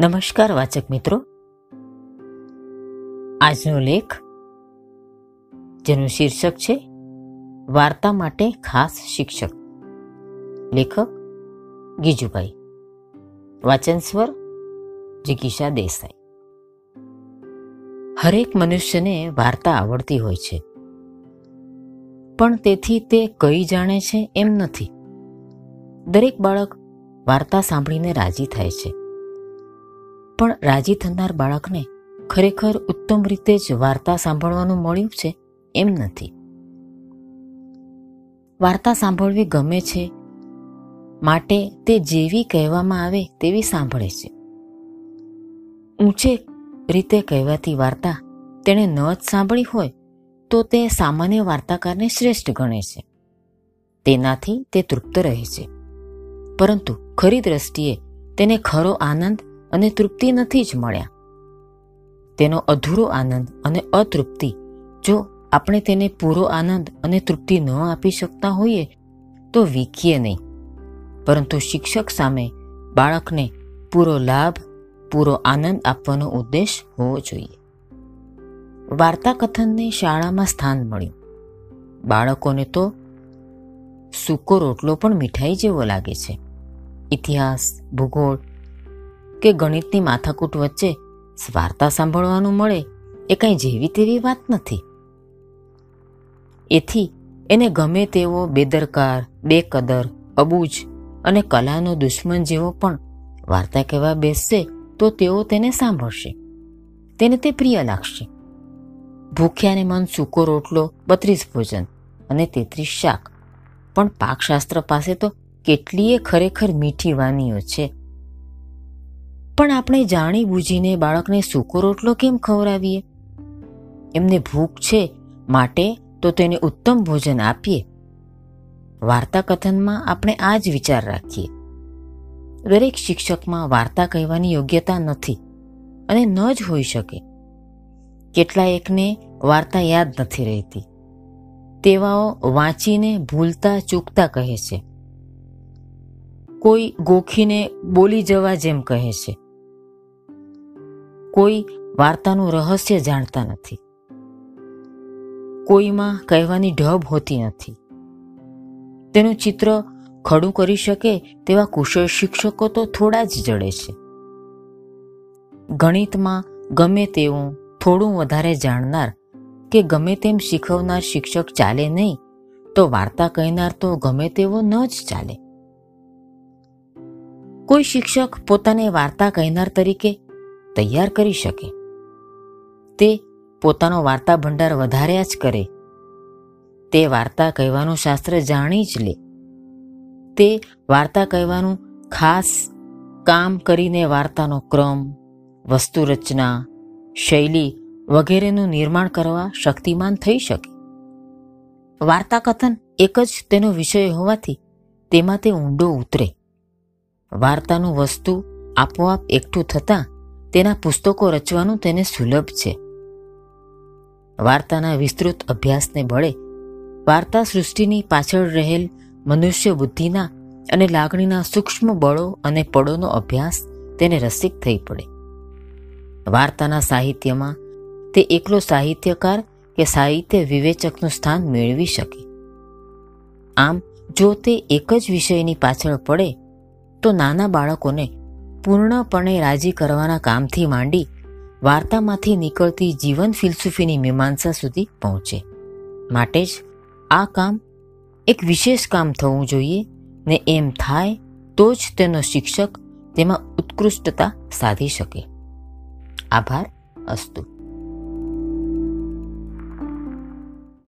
નમસ્કાર વાચક મિત્રો. આજનો લેખ જેનું શીર્ષક છે, વાર્તા માટે ખાસ શિક્ષક. લેખક ગીજુભાઈ. વાચન સ્વર જિગીષા દેસાઈ. હરેક મનુષ્યને વાર્તા આવડતી હોય છે. પણ તેથી તે કઈ જાણે છે એમ નથી. દરેક બાળક વાર્તા સાંભળીને રાજી થાય છે. પણ રાજી થનાર બાળકને ખરેખર ઉત્તમ રીતે જ વાર્તા સાંભળવાનું મળ્યું છે એમ નથી. વાર્તા સાંભળવી ગમે છે, માટે તે જેવી કહેવામાં આવે તેવી સાંભળે છે. ઊંચે રીતે કહેવાતી વાર્તા તેણે ન જ સાંભળી હોય તો તે સામાન્ય વાર્તાકારને શ્રેષ્ઠ ગણે છે. તેનાથી તે તૃપ્ત રહે છે. પરંતુ ખરી દ્રષ્ટિએ તેને ખરો આનંદ અને તૃપ્તિ નથી જ મળ્યા. તેનો અધૂરો આનંદ અને અતૃપ્તિ, જો આપણે તેને પૂરો આનંદ અને તૃપ્તિ ન આપી શકતા હોઈએ, તો વીખીએ નહીં. પરંતુ શિક્ષક સામે બાળકને પૂરો લાભ, પૂરો આનંદ આપવાનો ઉદ્દેશ હોવો જોઈએ. વાર્તા કથનને શાળામાં સ્થાન મળ્યું. બાળકોને તો સૂકો રોટલો પણ મીઠાઈ જેવો લાગે છે. ઇતિહાસ, ભૂગોળ કે ગણિતની માથાકૂટ વચ્ચે વાર્તા સાંભળવાનું મળે એ કાંઈ જેવી તેવી વાત નથી. એથી એને ગમે તેવો બેદરકાર, બેકદર, અબૂજ અને કલાનો દુશ્મન જેવો પણ વાર્તા કહેવા બેસશે તો તેઓ તેને સાંભળશે. તેને તે પ્રિય લાગશે. ભૂખ્યાને મન સૂકો રોટલો, બત્રીસ ભોજન અને તેત્રીસ શાક. પણ પાકશાસ્ત્ર પાસે તો કેટલીય ખરેખર મીઠી વાનીઓ છે. પણ આપણે જાણી બૂજીને બાળકને સૂકો રોટલો કેમ ખવડાવીએ? એમને ભૂખ છે માટે તો તેને ઉત્તમ ભોજન આપીએ. વાર્તા કથનમાં આપણે આ જ વિચાર રાખીએ. દરેક શિક્ષકમાં વાર્તા કહેવાની યોગ્યતા નથી અને ન જ હોઈ શકે. કેટલાયકને વાર્તા યાદ નથી રહેતી. તેવાઓ વાંચીને ભૂલતા ચૂકતા કહે છે. કોઈ ગોખીને બોલી જવા જેમ કહે છે. કોઈ વાર્તાનું રહસ્ય જાણતા નથી. કોઈમાં કહેવાની ઢબ હોતી નથી. તેનું ચિત્ર ખડું કરી શકે તેવા કુશળ શિક્ષકો તો થોડા જ જડે છે. ગણિતમાં ગમે તેવું થોડું વધારે જાણનાર કે ગમે તેમ શીખવનાર શિક્ષક ચાલે નહીં, તો વાર્તા કહેનાર તો ગમે તેવો ન જ ચાલે. કોઈ શિક્ષક પોતાને વાર્તા કહેનાર તરીકે તૈયાર કરી શકે. તે પોતાનો વાર્તા ભંડાર વધાર્યા જ કરે. તે વાર્તા કહેવાનું શાસ્ત્ર જાણી જ લે. તે વાર્તા કહેવાનું ખાસ કામ કરીને વાર્તાનો ક્રમ, વસ્તુ રચના, શૈલી વગેરેનું નિર્માણ કરવા શક્તિમાન થઈ શકે. વાર્તા કથન એક જ તેનો વિષય હોવાથી તેમાં તે ઊંડો ઉતરે. વાર્તાનું વસ્તુ આપોઆપ એકઠું થતાં તેના પુસ્તકો રચવાનું તેને સુલભ છે. વાર્તાના વિસ્તૃત અભ્યાસને બળે વાર્તા સૃષ્ટિની પાછળ રહેલ મનુષ્ય બુદ્ધિના અને લાગણીના સૂક્ષ્મ બળો અને પળોનો અભ્યાસ તેને રસિક થઈ પડે. વાર્તાના સાહિત્યમાં તે એકલો સાહિત્યકાર કે સાહિત્ય વિવેચકનું સ્થાન મેળવી શકે. આમ, જો તે એક જ વિષયની પાછળ પડે, તો નાના બાળકોને પૂર્ણપણે રાજી કરવાના કામથી માંડી વાર્તામાંથી નીકળતી જીવન ફિલસુફીની મીમાંસા સુધી પહોંચે. માટે જ આ કામ એક વિશેષ કામ થવું જોઈએ ને એમ થાય તો જ તેનો શિક્ષક તેમાં ઉત્કૃષ્ટતા સાધી શકે. આભાર, અસ્તુ.